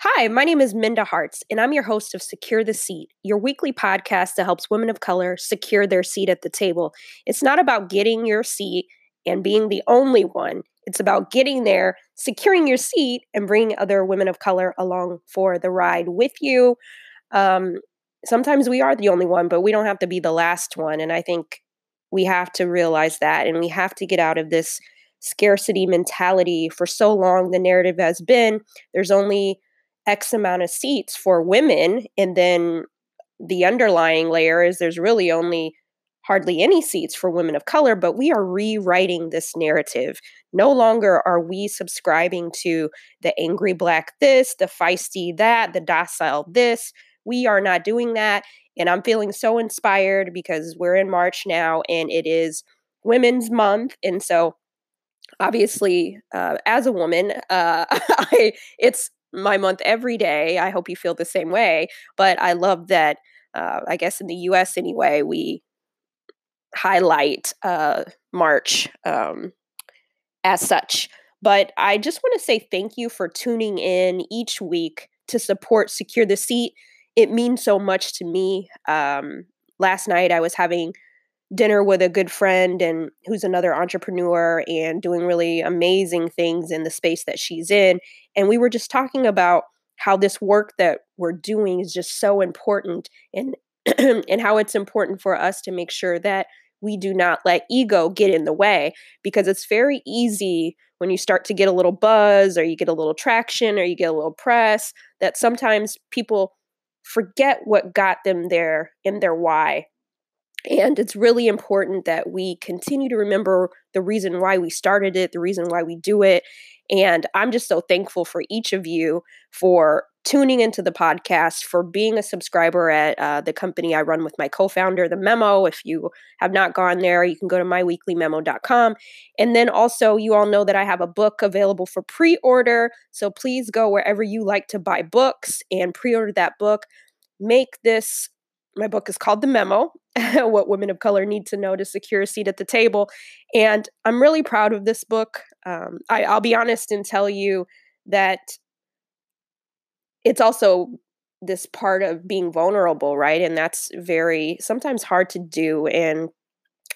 Hi, my name is Minda Harts, and I'm your host of Secure the Seat, your weekly podcast that helps women of color secure their seat at the table. It's not about getting your seat and being the only one, it's about getting there, securing your seat, and bringing other women of color along for the ride with you. Um, sometimes we are the only one, but we don't have to be the last one. And I think we have to realize that, and we have to get out of this scarcity mentality. For so long, the narrative has been there's only X amount of seats for women. And then the underlying layer is there's really only hardly any seats for women of color, but we are rewriting this narrative. No longer are we subscribing to the angry black this, the feisty that, the docile this. We are not doing that. And I'm feeling so inspired because we're in March now and it is Women's Month. And so, obviously, uh, as a woman, uh, I, it's my month every day. I hope you feel the same way. But I love that, uh, I guess in the US anyway, we highlight uh, March um, as such. But I just want to say thank you for tuning in each week to support Secure the Seat. It means so much to me. Um, last night I was having dinner with a good friend and who's another entrepreneur and doing really amazing things in the space that she's in and we were just talking about how this work that we're doing is just so important and and how it's important for us to make sure that we do not let ego get in the way because it's very easy when you start to get a little buzz or you get a little traction or you get a little press that sometimes people forget what got them there in their why and it's really important that we continue to remember the reason why we started it, the reason why we do it. And I'm just so thankful for each of you for tuning into the podcast, for being a subscriber at uh, the company I run with my co founder, The Memo. If you have not gone there, you can go to myweeklymemo.com. And then also, you all know that I have a book available for pre order. So please go wherever you like to buy books and pre order that book. Make this my book is called The Memo What Women of Color Need to Know to Secure a Seat at the Table. And I'm really proud of this book. Um, I, I'll be honest and tell you that it's also this part of being vulnerable, right? And that's very sometimes hard to do. And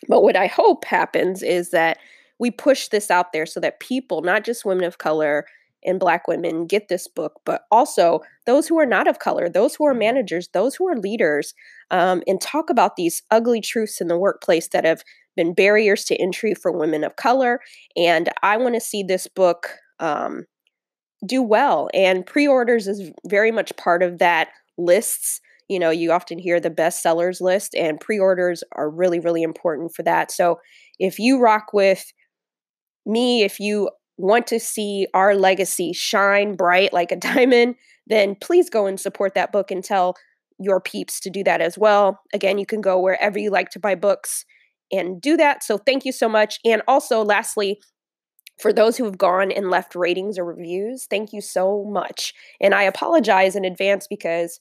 but what I hope happens is that we push this out there so that people, not just women of color, and Black women get this book, but also those who are not of color, those who are mm-hmm. managers, those who are leaders, um, and talk about these ugly truths in the workplace that have been barriers to entry for women of color. And I want to see this book um, do well. And pre orders is very much part of that lists. You know, you often hear the bestsellers list, and pre orders are really, really important for that. So if you rock with me, if you want to see our legacy shine bright like a diamond, then please go and support that book and tell your peeps to do that as well. Again, you can go wherever you like to buy books and do that. So thank you so much. And also, lastly, for those who have gone and left ratings or reviews, thank you so much. And I apologize in advance because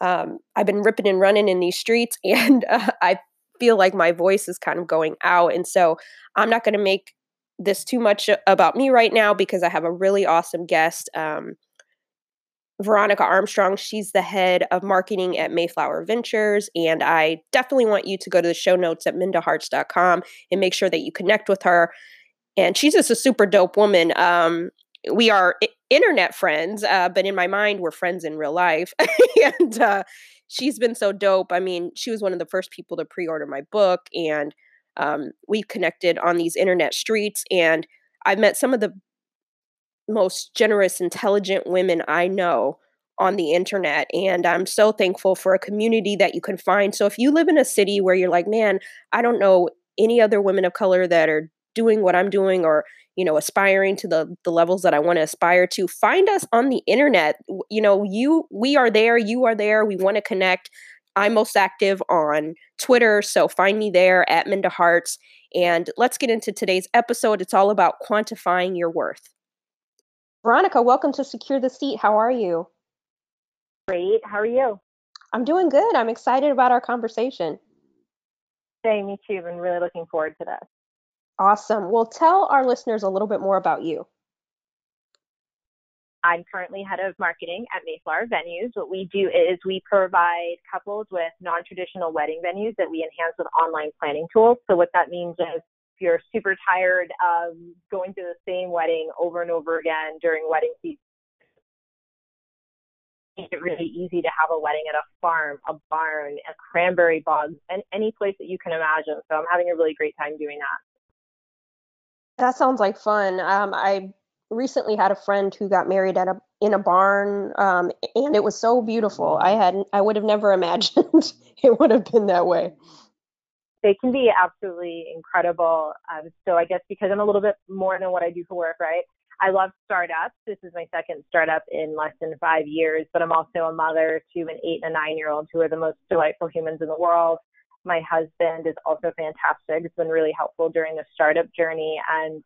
um, I've been ripping and running in these streets and uh, I feel like my voice is kind of going out. And so I'm not going to make this too much about me right now because I have a really awesome guest. Um, Veronica Armstrong, she's the head of marketing at Mayflower Venues. And I definitely want you to go to the show notes at mindaharts.com and make sure that you connect with her. And she's just a super dope woman. Um, we are internet friends, uh, but in my mind, we're friends in real life. and uh, she's been so dope. I mean, she was one of the first people to pre order my book. And um, we connected on these internet streets and i've met some of the most generous intelligent women i know on the internet and i'm so thankful for a community that you can find. So if you live in a city where you're like man i don't know any other women of color that are doing what i'm doing or you know aspiring to the the levels that i want to aspire to find us on the internet. You know you we are there you are there we want to connect I'm most active on Twitter, so find me there at Minda Harts. And let's get into today's episode. It's all about quantifying your worth. Veronica, welcome to Secure the Seat. How are you? Great. How are you? I'm doing good. I'm excited about our conversation. Same, me too. I'm really looking forward to this. Awesome. Well, tell our listeners a little bit more about you. I'm currently head of marketing at Mayflower Venues. What we do is we provide couples with non traditional wedding venues that we enhance with online planning tools. So, what that means is if you're super tired of going to the same wedding over and over again during wedding season, make it really easy to have a wedding at a farm, a barn, a cranberry bog, and any place that you can imagine. So I'm having a really great time doing that. That sounds like fun. Um, I recently had a friend who got married at a in a barn, um, and it was so beautiful. I had I would have never imagined it would have been that way. They can be absolutely incredible. Um, so I guess because I'm a little bit more than what I do for work, right? I love startups. This is my second startup in less than five years, but I'm also a mother to an eight and a nine year old who are the most delightful humans in the world. My husband is also fantastic. It's been really helpful during the startup journey. And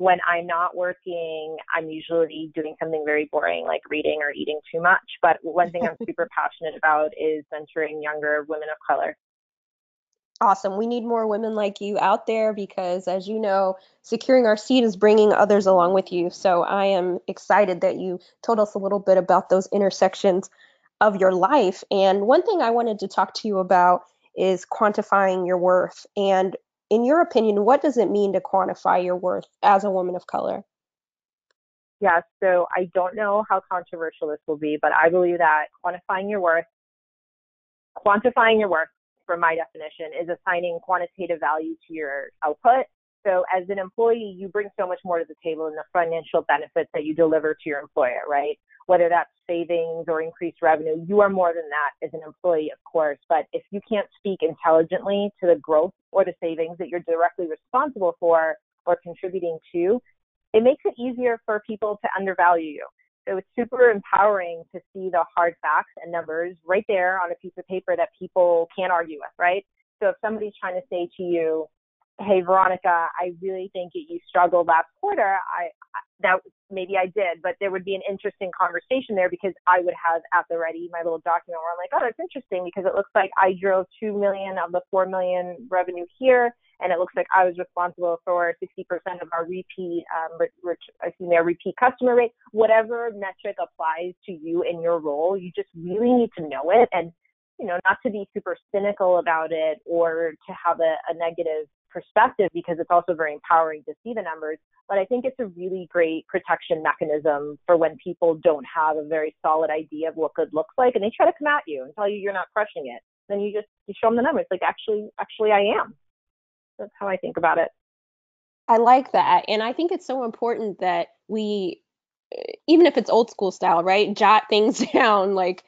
when I'm not working, I'm usually doing something very boring like reading or eating too much. But one thing I'm super passionate about is mentoring younger women of color. Awesome. We need more women like you out there because, as you know, securing our seat is bringing others along with you. So I am excited that you told us a little bit about those intersections of your life. And one thing I wanted to talk to you about is quantifying your worth. And in your opinion, what does it mean to quantify your worth as a woman of color? Yeah, so I don't know how controversial this will be, but I believe that quantifying your worth, quantifying your worth from my definition, is assigning quantitative value to your output. So as an employee, you bring so much more to the table in the financial benefits that you deliver to your employer, right? Whether that's savings or increased revenue, you are more than that as an employee, of course. But if you can't speak intelligently to the growth or the savings that you're directly responsible for or contributing to, it makes it easier for people to undervalue you. So it's super empowering to see the hard facts and numbers right there on a piece of paper that people can't argue with, right? So if somebody's trying to say to you, hey Veronica, I really think that you struggled last quarter. I that maybe I did, but there would be an interesting conversation there because I would have at the ready my little document where I'm like, oh, that's interesting because it looks like I drove two million of the four million revenue here, and it looks like I was responsible for 60% of our repeat, um, excuse me, our repeat customer rate. Whatever metric applies to you in your role, you just really need to know it and you know not to be super cynical about it or to have a, a negative perspective because it's also very empowering to see the numbers. But I think it's a really great protection mechanism for when people don't have a very solid idea of what good looks like and they try to come at you and tell you you're not crushing it. Then you just you show them the numbers. Like actually, actually I am. That's how I think about it. I like that. And I think it's so important that we, even if it's old school style, right, jot things down, like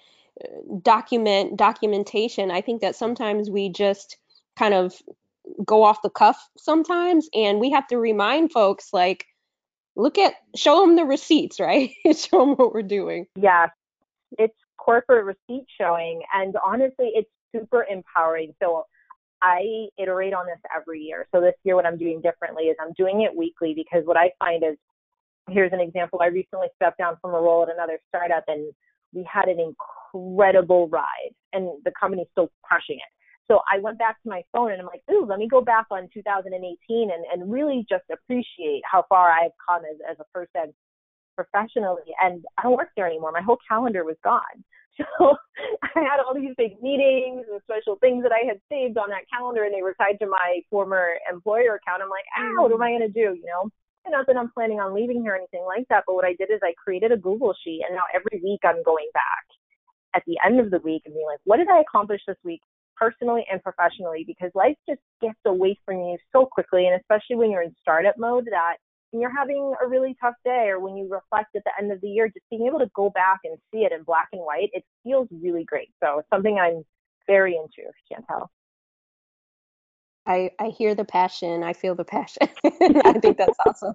document documentation. I think that sometimes we just kind of go off the cuff sometimes and we have to remind folks like look at show them the receipts right? Show them what we're doing. Yeah. It's corporate receipt showing and honestly it's super empowering. So i iterate on this every year. So this year what i'm doing differently is i'm doing it weekly because what i find is here's an example. I recently stepped down from a role at another startup and we had an incredible ride and the company's still crushing it so I went back to my phone and I'm like, ooh, let me go back on 2018 and, and really just appreciate how far I've come as, as a person professionally. And I don't work there anymore. My whole calendar was gone. So I had all these big meetings and special things that I had saved on that calendar and they were tied to my former employer account. I'm like, ah, what am I going to do? You know? And not that I'm planning on leaving here or anything like that, but what I did is I created a Google sheet and now every week I'm going back at the end of the week and being like, what did I accomplish this week? Personally and professionally because life just gets away from you so quickly and especially when you're in startup mode that when you're having a really tough day or when you reflect at the end of the year just being able to go back and see it in black and white it feels really great. So it's something i'm very into if you can't tell I, I hear the passion. I feel the passion. I think that's awesome.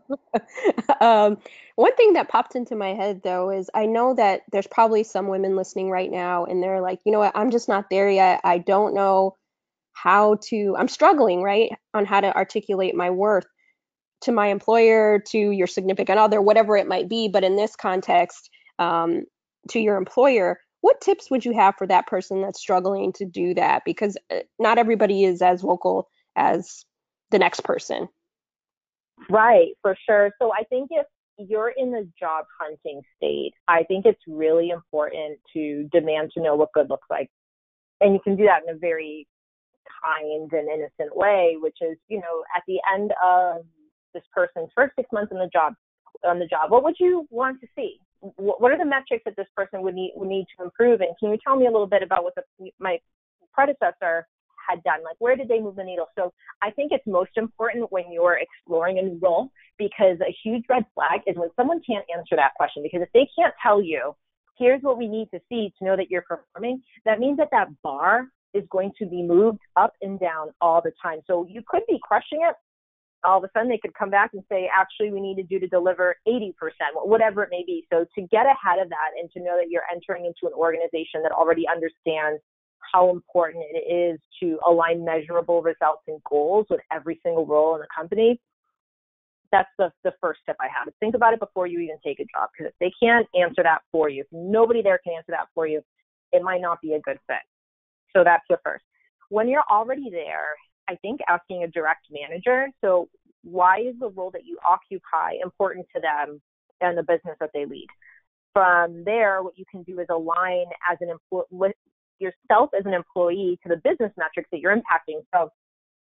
um, one thing that popped into my head though is I know that there's probably some women listening right now and they're like, you know what, I'm just not there yet. I don't know how to, I'm struggling, right, on how to articulate my worth to my employer, to your significant other, whatever it might be. But in this context, um, to your employer, what tips would you have for that person that's struggling to do that? Because uh, not everybody is as vocal as the next person. Right, for sure. So I think if you're in the job hunting state, I think it's really important to demand to know what good looks like. And you can do that in a very kind and innocent way, which is, you know, at the end of this person's first six months in the job, on the job, what would you want to see? What are the metrics that this person would need would need to improve? And can you tell me a little bit about what the, my predecessor had done? Like, where did they move the needle? So I think it's most important when you're exploring a new role because a huge red flag is when someone can't answer that question. Because if they can't tell you, here's what we need to see to know that you're performing, that means that that bar is going to be moved up and down all the time. So you could be crushing it. All of a sudden, they could come back and say, actually, we need to do to deliver 80%, whatever it may be. So to get ahead of that and to know that you're entering into an organization that already understands how important it is to align measurable results and goals with every single role in the company. That's the, the first tip I have. Think about it before you even take a job because if they can't answer that for you, if nobody there can answer that for you, it might not be a good fit. So that's the first. When you're already there, I think asking a direct manager, so why is the role that you occupy important to them and the business that they lead? From there, what you can do is align as an employee yourself as an employee to the business metrics that you're impacting. So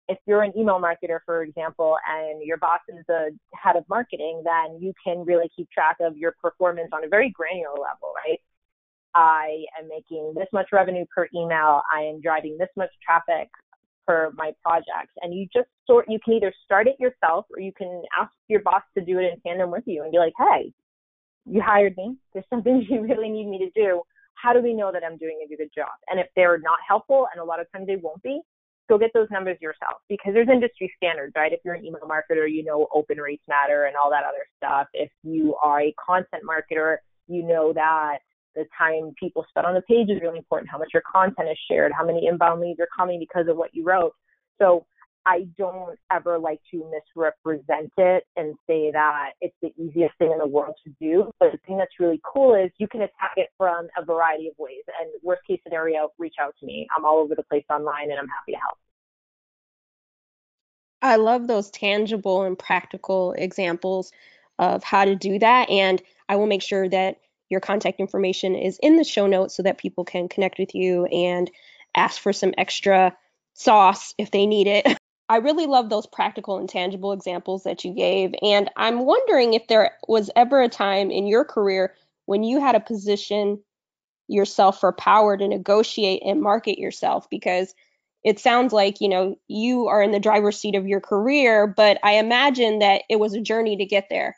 if you're an email marketer, for example, and your boss is the head of marketing, then you can really keep track of your performance on a very granular level, right? I am making this much revenue per email. I am driving this much traffic for my project. And you just sort, you can either start it yourself or you can ask your boss to do it in tandem with you and be like, hey, you hired me. There's something you really need me to do how do we know that I'm doing a good job? And if they're not helpful, and a lot of times they won't be, go get those numbers yourself because there's industry standards, right? If you're an email marketer, you know open rates matter and all that other stuff. If you are a content marketer, you know that the time people spend on the page is really important, how much your content is shared, how many inbound leads are coming because of what you wrote. So I don't ever like to misrepresent it and say that it's the easiest thing in the world to do. But the thing that's really cool is you can attack it from a variety of ways. And worst case scenario, reach out to me. I'm all over the place online and I'm happy to help. I love those tangible and practical examples of how to do that. And I will make sure that your contact information is in the show notes so that people can connect with you and ask for some extra sauce if they need it I really love those practical and tangible examples that you gave. And I'm wondering if there was ever a time in your career when you had a position yourself for power to negotiate and market yourself because it sounds like you know you are in the driver's seat of your career but i imagine that it was a journey to get there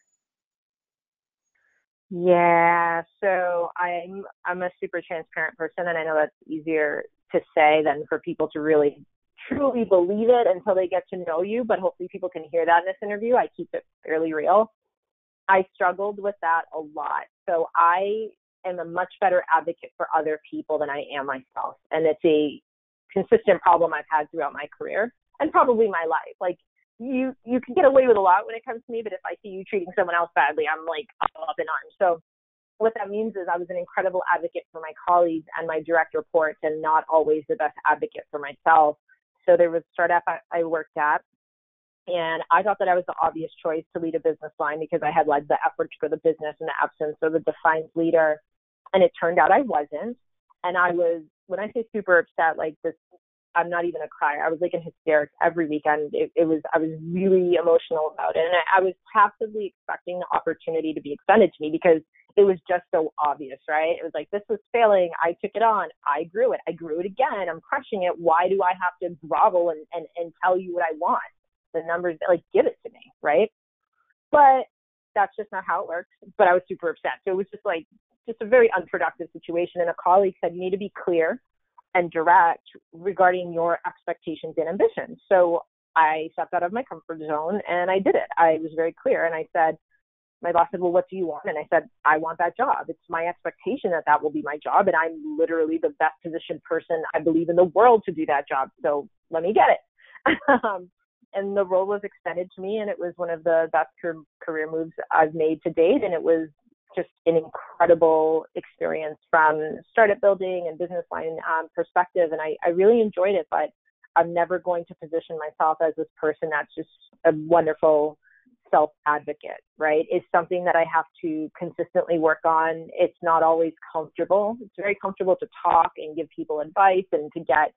yeah so i'm i'm a super transparent person and i know that's easier to say than for people to really truly believe it until they get to know you, but hopefully people can hear that in this interview. I keep it fairly real. I struggled with that a lot. So I am a much better advocate for other people than I am myself. And it's a consistent problem I've had throughout my career and probably my life. Like you you can get away with a lot when it comes to me, but if I see you treating someone else badly, I'm like up in arms. So what that means is I was an incredible advocate for my colleagues and my direct reports and not always the best advocate for myself. So there was a startup I, I worked at, and I thought that I was the obvious choice to lead a business line because I had led the efforts for the business in the absence of a defined leader. And it turned out I wasn't. And I was, when I say super upset, like this, I'm not even a crier. I was like in hysterics every weekend. It, it was, I was really emotional about it. And I, I was passively expecting the opportunity to be extended to me because it was just so obvious, right? It was like, this was failing. I took it on. I grew it. I grew it again. I'm crushing it. Why do I have to grovel and, and, and tell you what I want? The numbers, like, give it to me, right? But that's just not how it works. But I was super upset. So it was just like, just a very unproductive situation. And a colleague said, you need to be clear and direct regarding your expectations and ambitions. So I stepped out of my comfort zone and I did it. I was very clear and I said, my boss said, well, what do you want? And I said, I want that job. It's my expectation that that will be my job. And I'm literally the best positioned person I believe in the world to do that job. So let me get it. um, and the role was extended to me and it was one of the best career moves I've made to date. And it was just an incredible experience from startup building and business line um, perspective. And I, I really enjoyed it, but I'm never going to position myself as this person that's just a wonderful self advocate, right? Is something that I have to consistently work on. It's not always comfortable. It's very comfortable to talk and give people advice and to get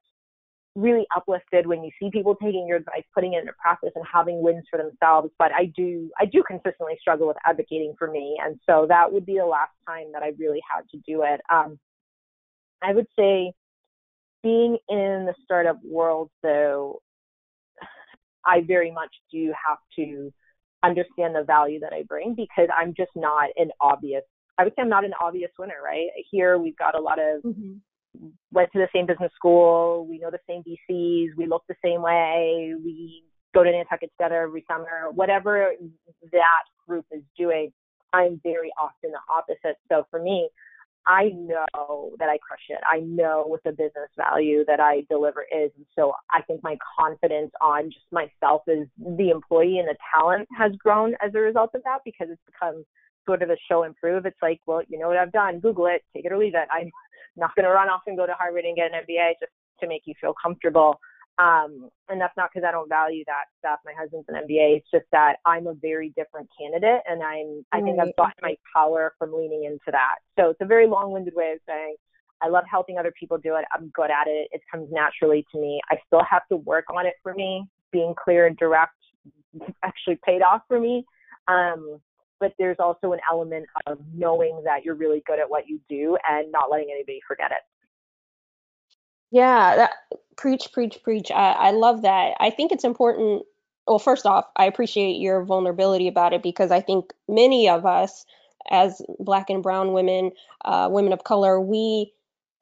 really uplifted when you see people taking your advice, putting it into practice and having wins for themselves. But I do I do consistently struggle with advocating for me. And so that would be the last time that I really had to do it. Um, I would say being in the startup world though, I very much do have to understand the value that I bring because I'm just not an obvious I would say I'm not an obvious winner, right? Here we've got a lot of mm-hmm went to the same business school. We know the same VCs. We look the same way. We go to Nantucket together every summer. Whatever that group is doing, I'm very often the opposite. So for me, I know that I crush it. I know what the business value that I deliver is. And so I think my confidence on just myself as the employee and the talent has grown as a result of that because it's become sort of a show and prove. It's like, well, you know what I've done. Google it, take it or leave it. I'm not going to run off and go to Harvard and get an MBA just to make you feel comfortable. Um, and that's not because I don't value that stuff. My husband's an MBA. It's just that I'm a very different candidate, and I'm I think I've gotten my power from leaning into that. So it's a very long-winded way of saying I love helping other people do it. I'm good at it. It comes naturally to me. I still have to work on it for me. Being clear and direct actually paid off for me. Um, but there's also an element of knowing that you're really good at what you do and not letting anybody forget it. Yeah, that, preach, preach, preach. I, I love that. I think it's important. Well, first off, I appreciate your vulnerability about it because I think many of us, as Black and Brown women, uh, women of color, we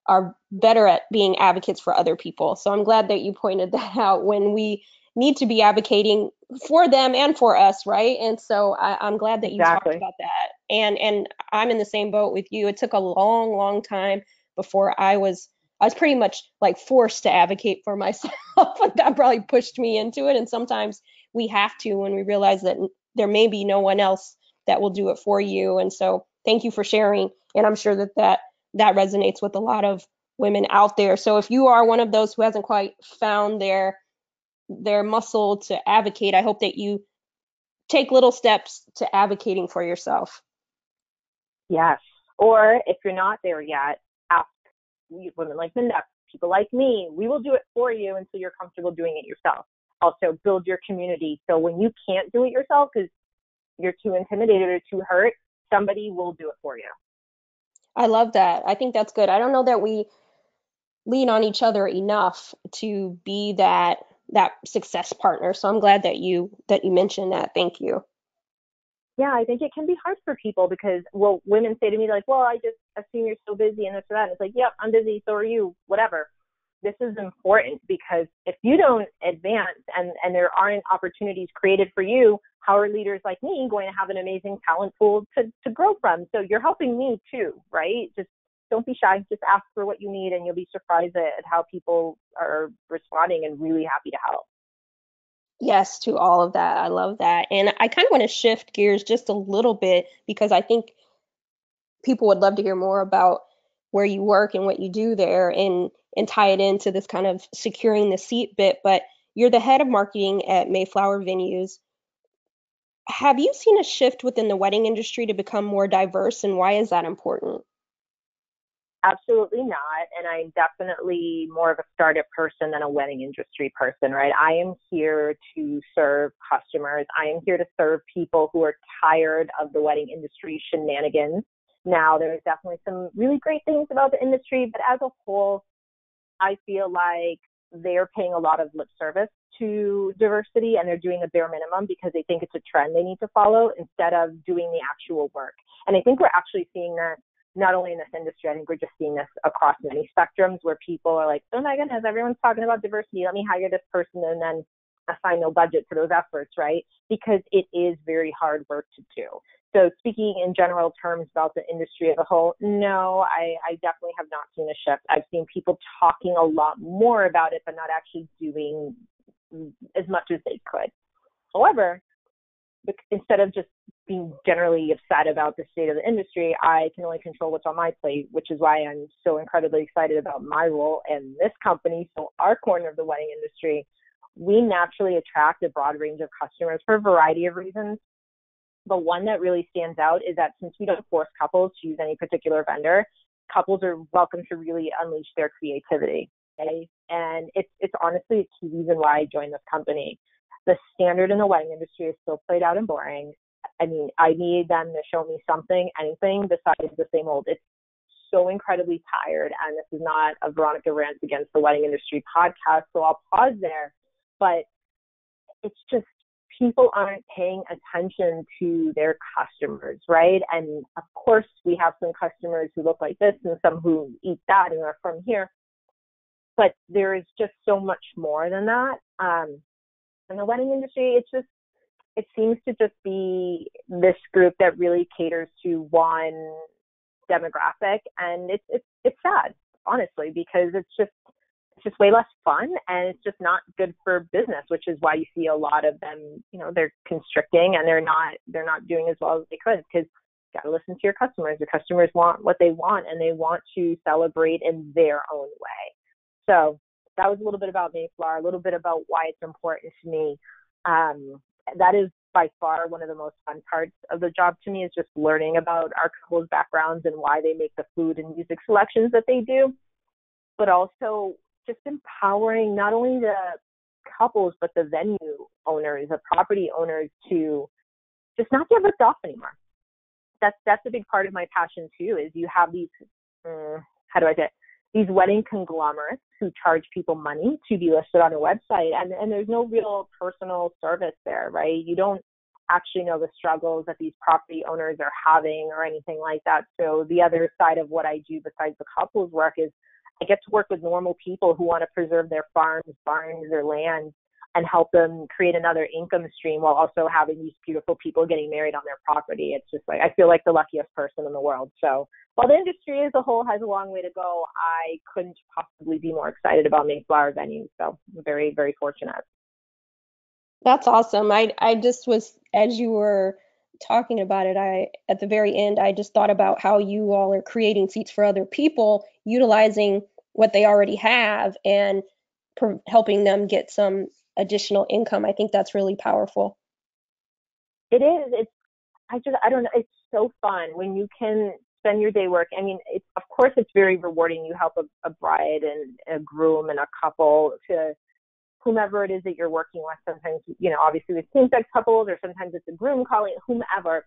are better at being advocates for other people. So I'm glad that you pointed that out when we need to be advocating for them and for us, right? And so I, am glad that you exactly. talked about that. And and I'm in the same boat with you. It took a long, long time before I was I was pretty much like forced to advocate for myself. But that probably pushed me into it. And sometimes we have to when we realize that there may be no one else that will do it for you. And so thank you for sharing. And I'm sure that that that resonates with a lot of women out there. So if you are one of those who hasn't quite found their their muscle to advocate, I hope that you take little steps to advocating for yourself. Yes. Or if you're not there yet, women like Minda, people like me. We will do it for you until you're comfortable doing it yourself. Also, build your community. So when you can't do it yourself because you're too intimidated or too hurt, somebody will do it for you. I love that. I think that's good. I don't know that we lean on each other enough to be that that success partner. So I'm glad that you that you mentioned that. Thank you. Yeah, I think it can be hard for people because well, women say to me like, "Well, I just assume you're so busy and this or that." And it's like, "Yep, I'm busy. So are you. Whatever." This is important because if you don't advance and and there aren't opportunities created for you, how are leaders like me going to have an amazing talent pool to to grow from? So you're helping me too, right? Just don't be shy. Just ask for what you need, and you'll be surprised at how people are responding and really happy to help. Yes, to all of that. I love that. And I kind of want to shift gears just a little bit because I think people would love to hear more about where you work and what you do there and and tie it into this kind of securing the seat bit. But you're the head of marketing at Mayflower Venues. Have you seen a shift within the wedding industry to become more diverse and why is that important? Absolutely not. And I'm definitely more of a startup person than a wedding industry person, right? I am here to serve customers. I am here to serve people who are tired of the wedding industry shenanigans. Now, there's definitely some really great things about the industry, but as a whole, I feel like they're paying a lot of lip service to diversity and they're doing the bare minimum because they think it's a trend they need to follow instead of doing the actual work. And I think we're actually seeing that not only in this industry, I think we're just seeing this across many spectrums where people are like, oh my goodness, everyone's talking about diversity. Let me hire this person and then assign no budget to those efforts, right? Because it is very hard work to do. So speaking in general terms about the industry as a whole, no, I, I definitely have not seen a shift. I've seen people talking a lot more about it, but not actually doing as much as they could. However, instead of just being generally upset about the state of the industry, I can only control what's on my plate, which is why I'm so incredibly excited about my role in this company. So, our corner of the wedding industry, we naturally attract a broad range of customers for a variety of reasons. but one that really stands out is that since we don't force couples to use any particular vendor, couples are welcome to really unleash their creativity. Okay? And it's it's honestly a key reason why I joined this company. The standard in the wedding industry is still played out and boring. I mean, I need them to show me something, anything besides the same old. It's so incredibly tired, and this is not a Veronica rants against the wedding industry podcast, so I'll pause there. But it's just people aren't paying attention to their customers, right? And of course, we have some customers who look like this and some who eat that and are from here. But there is just so much more than that. Um, in the wedding industry, it's just, it seems to just be this group that really caters to one demographic. And it's, it's, it's sad, honestly, because it's just, it's just way less fun and it's just not good for business, which is why you see a lot of them, you know, they're constricting and they're not they're not doing as well as they could because you got to listen to your customers. your customers want what they want and they want to celebrate in their own way. So that was a little bit about Mayflower, a little bit about why it's important to me. Um, that is by far one of the most fun parts of the job to me is just learning about our couples' backgrounds and why they make the food and music selections that they do, but also just empowering not only the couples but the venue owners, the property owners to just not get ripped off anymore. That's that's a big part of my passion too. Is you have these um, how do I say it? These wedding conglomerates who charge people money to be listed on a website, and and there's no real personal service there, right? You don't actually know the struggles that these property owners are having or anything like that. So the other side of what I do besides the couples work is I get to work with normal people who want to preserve their farms, barns, their land, and help them create another income stream while also having these beautiful people getting married on their property. It's just like I feel like the luckiest person in the world. So while the industry as a whole has a long way to go, I couldn't possibly be more excited about Mayflower venues. So I'm very, very fortunate. That's awesome. I I just was as you were talking about it, I at the very end, I just thought about how you all are creating seats for other people, utilizing what they already have and helping them get some additional income. I think that's really powerful. It is. It's. I just. I don't know. It's so fun when you can spend your day work. I mean, it's of course it's very rewarding. You help a, a bride and a groom and a couple to whomever it is that you're working with. Sometimes, you know, obviously with same-sex couples, or sometimes it's a groom calling, whomever.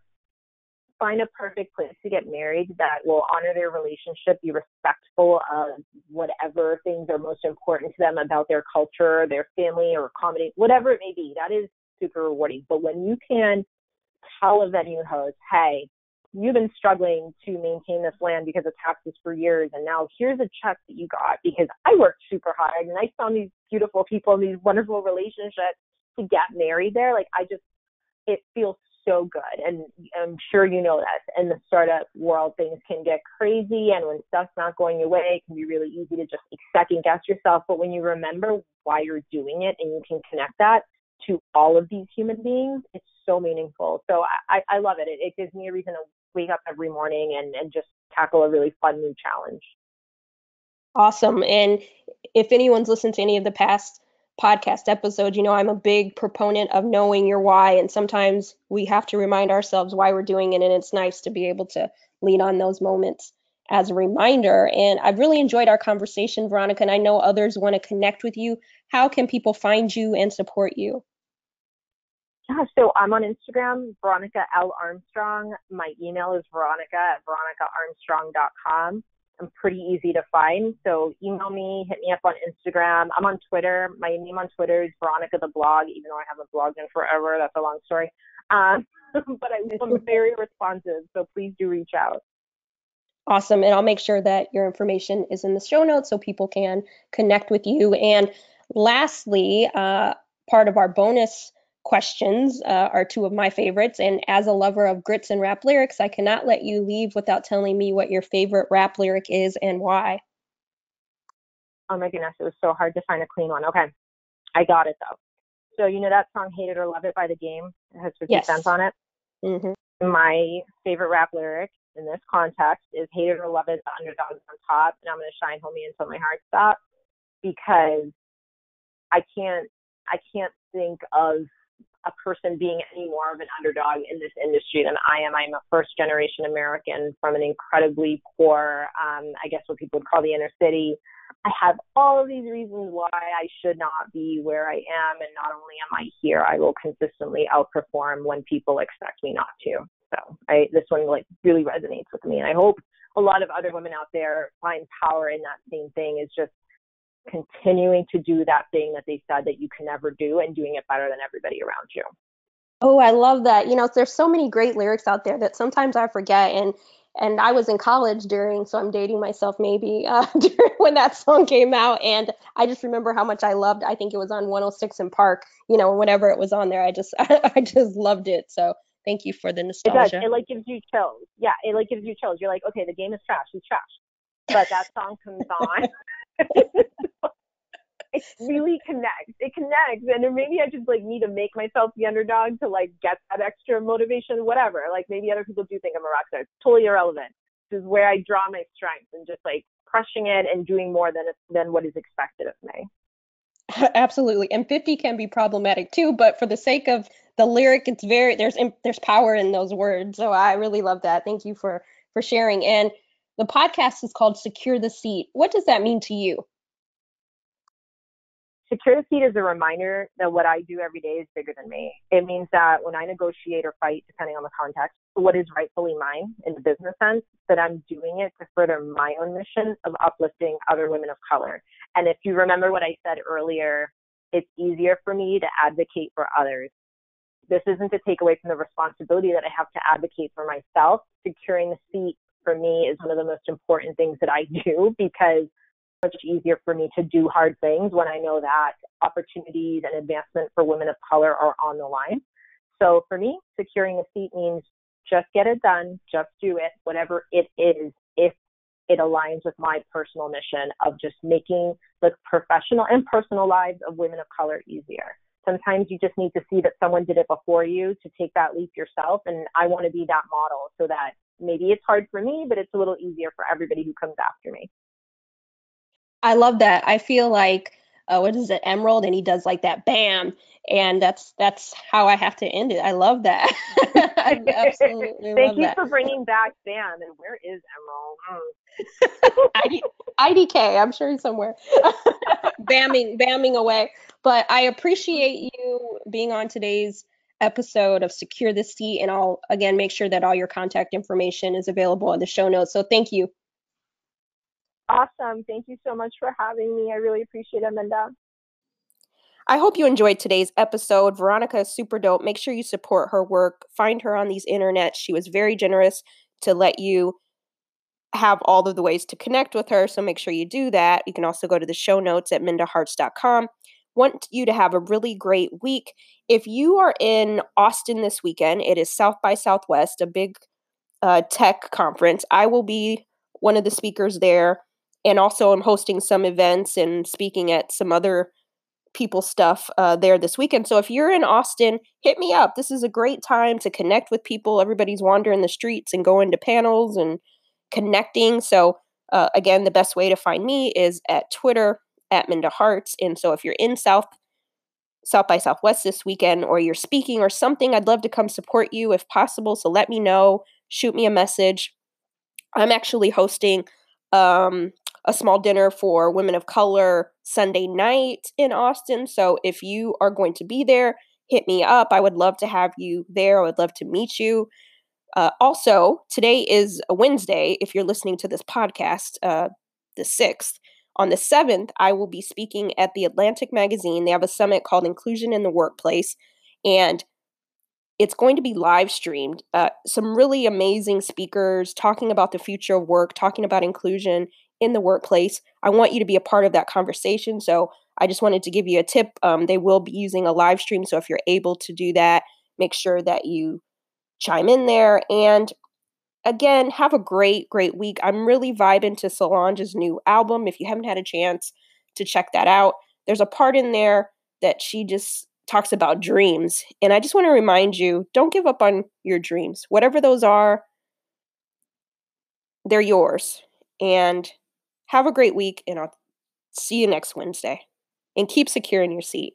Find a perfect place to get married that will honor their relationship, be respectful of whatever things are most important to them about their culture, their family, or accommodate whatever it may be. That is super rewarding. But when you can tell a venue host, hey, you've been struggling to maintain this land because of taxes for years and now here's a check that you got because I worked super hard and I found these beautiful people and these wonderful relationships to get married there. Like I just it feels so good and I'm sure you know that in the startup world things can get crazy and when stuff's not going your way it can be really easy to just second guess yourself. But when you remember why you're doing it and you can connect that to all of these human beings, it's so meaningful. So I, I love it. it. It gives me a reason to wake up every morning and, and just tackle a really fun new challenge. Awesome. And if anyone's listened to any of the past podcast episodes, you know I'm a big proponent of knowing your why. And sometimes we have to remind ourselves why we're doing it. And it's nice to be able to lean on those moments as a reminder. And I've really enjoyed our conversation, Veronica, and I know others want to connect with you. How can people find you and support you? Yeah, so I'm on Instagram, Veronica L. Armstrong. My email is veronica at veronicaarmstrong.com. I'm pretty easy to find. So email me, hit me up on Instagram. I'm on Twitter. My name on Twitter is Veronica the blog, even though I haven't blogged in forever. That's a long story. Um, but I'm very responsive, so please do reach out. Awesome. And I'll make sure that your information is in the show notes so people can connect with you. And lastly, uh, part of our bonus questions uh, are two of my favorites. And as a lover of grits and rap lyrics, I cannot let you leave without telling me what your favorite rap lyric is and why. Oh my goodness, it was so hard to find a clean one. Okay, I got it though. So you know that song "Hate It or Love It" by The Game? It has 50 yes. cents on it. Mm-hmm. My favorite rap lyric in this context is "Hate It or Love It," the underdog's on top, and I'm gonna shine, homie, until my heart stops because I can't I can't think of a person being any more of an underdog in this industry than I am. I'm a first generation American from an incredibly poor, um, I guess what people would call the inner city. I have all of these reasons why I should not be where I am. And not only am I here, I will consistently outperform when people expect me not to. So I, this one like really resonates with me. And I hope a lot of other women out there find power in that same thing is just continuing to do that thing that they said that you can never do and doing it better than everybody around you. Oh, I love that. You know, there's so many great lyrics out there that sometimes I forget and and I was in college during, so I'm dating myself maybe uh, when that song came out, and I just remember how much I loved. I think it was on 106 & Park, you know, whenever it was on there, I just I just loved it. So thank you for the nostalgia. It does. It like gives you chills. Yeah, it like gives you chills. You're like, okay, the game is trash. It's trash, but that song comes on. it really connects. It connects, and then maybe I just like need to make myself the underdog to like get that extra motivation, whatever. Like maybe other people do think I'm a rock star. It's totally irrelevant. This is where I draw my strength and just like crushing it and doing more than than what is expected of me. Absolutely, and 50 can be problematic too. But for the sake of the lyric, it's very there's there's power in those words. So I really love that. Thank you for for sharing. And the podcast is called Secure the Seat. What does that mean to you? Secure the Seat is a reminder that what I do every day is bigger than me. It means that when I negotiate or fight, depending on the context, what is rightfully mine in the business sense, that I'm doing it to further my own mission of uplifting other women of color. And if you remember what I said earlier, it's easier for me to advocate for others. This isn't to take away from the responsibility that I have to advocate for myself. Securing the seat for me is one of the most important things that I do because much easier for me to do hard things when I know that opportunities and advancement for women of color are on the line. So for me, securing a seat means just get it done, just do it, whatever it is, if it aligns with my personal mission of just making the professional and personal lives of women of color easier. Sometimes you just need to see that someone did it before you to take that leap yourself. And I want to be that model so that maybe it's hard for me, but it's a little easier for everybody who comes after me. I love that. I feel like uh, what is it, Emeril, and he does like that bam, and that's that's how I have to end it. I love that. I absolutely Thank you that. for bringing back Bam. And where is Emeril? ID, IDK, I'm sure he's somewhere, bamming bamming away. But I appreciate you being on today's episode of Secure the Seat, and I'll again make sure that all your contact information is available in the show notes. So thank you. Awesome. Thank you so much for having me. I really appreciate it, Amanda. I hope you enjoyed today's episode. Veronica is super dope. Make sure you support her work. Find her on these internets. She was very generous to let you have all of the ways to connect with her. So make sure you do that. You can also go to the show notes at mindaharts.com. Want you to have a really great week. If you are in Austin this weekend, it is South by Southwest, a big uh, tech conference. I will be one of the speakers there. And also, I'm hosting some events and speaking at some other people stuff uh, there this weekend. So if you're in Austin, hit me up. This is a great time to connect with people. Everybody's wandering the streets and going to panels and connecting. So uh, again, the best way to find me is at Twitter at Minda Harts. And so if you're in South South by Southwest this weekend or you're speaking or something, I'd love to come support you if possible. So let me know. Shoot me a message. I'm actually hosting um, a small dinner for women of color Sunday night in Austin. So if you are going to be there, hit me up. I would love to have you there. I would love to meet you. Uh, also, today is a Wednesday. If you're listening to this podcast, uh, the 6th, on the 7th, I will be speaking at the Atlantic Magazine. They have a summit called Inclusion in the Workplace. And it's going to be live streamed. Uh, some really amazing speakers talking about the future of work, talking about inclusion in the workplace. I want you to be a part of that conversation. So I just wanted to give you a tip. Um, they will be using a live stream. So if you're able to do that, make sure that you chime in there. And again, have a great, great week. I'm really vibing to Solange's new album. If you haven't had a chance to check that out, there's a part in there that she just talks about dreams. And I just want to remind you don't give up on your dreams. Whatever those are, they're yours. And have a great week, and I'll see you next Wednesday. And keep secure in your seat.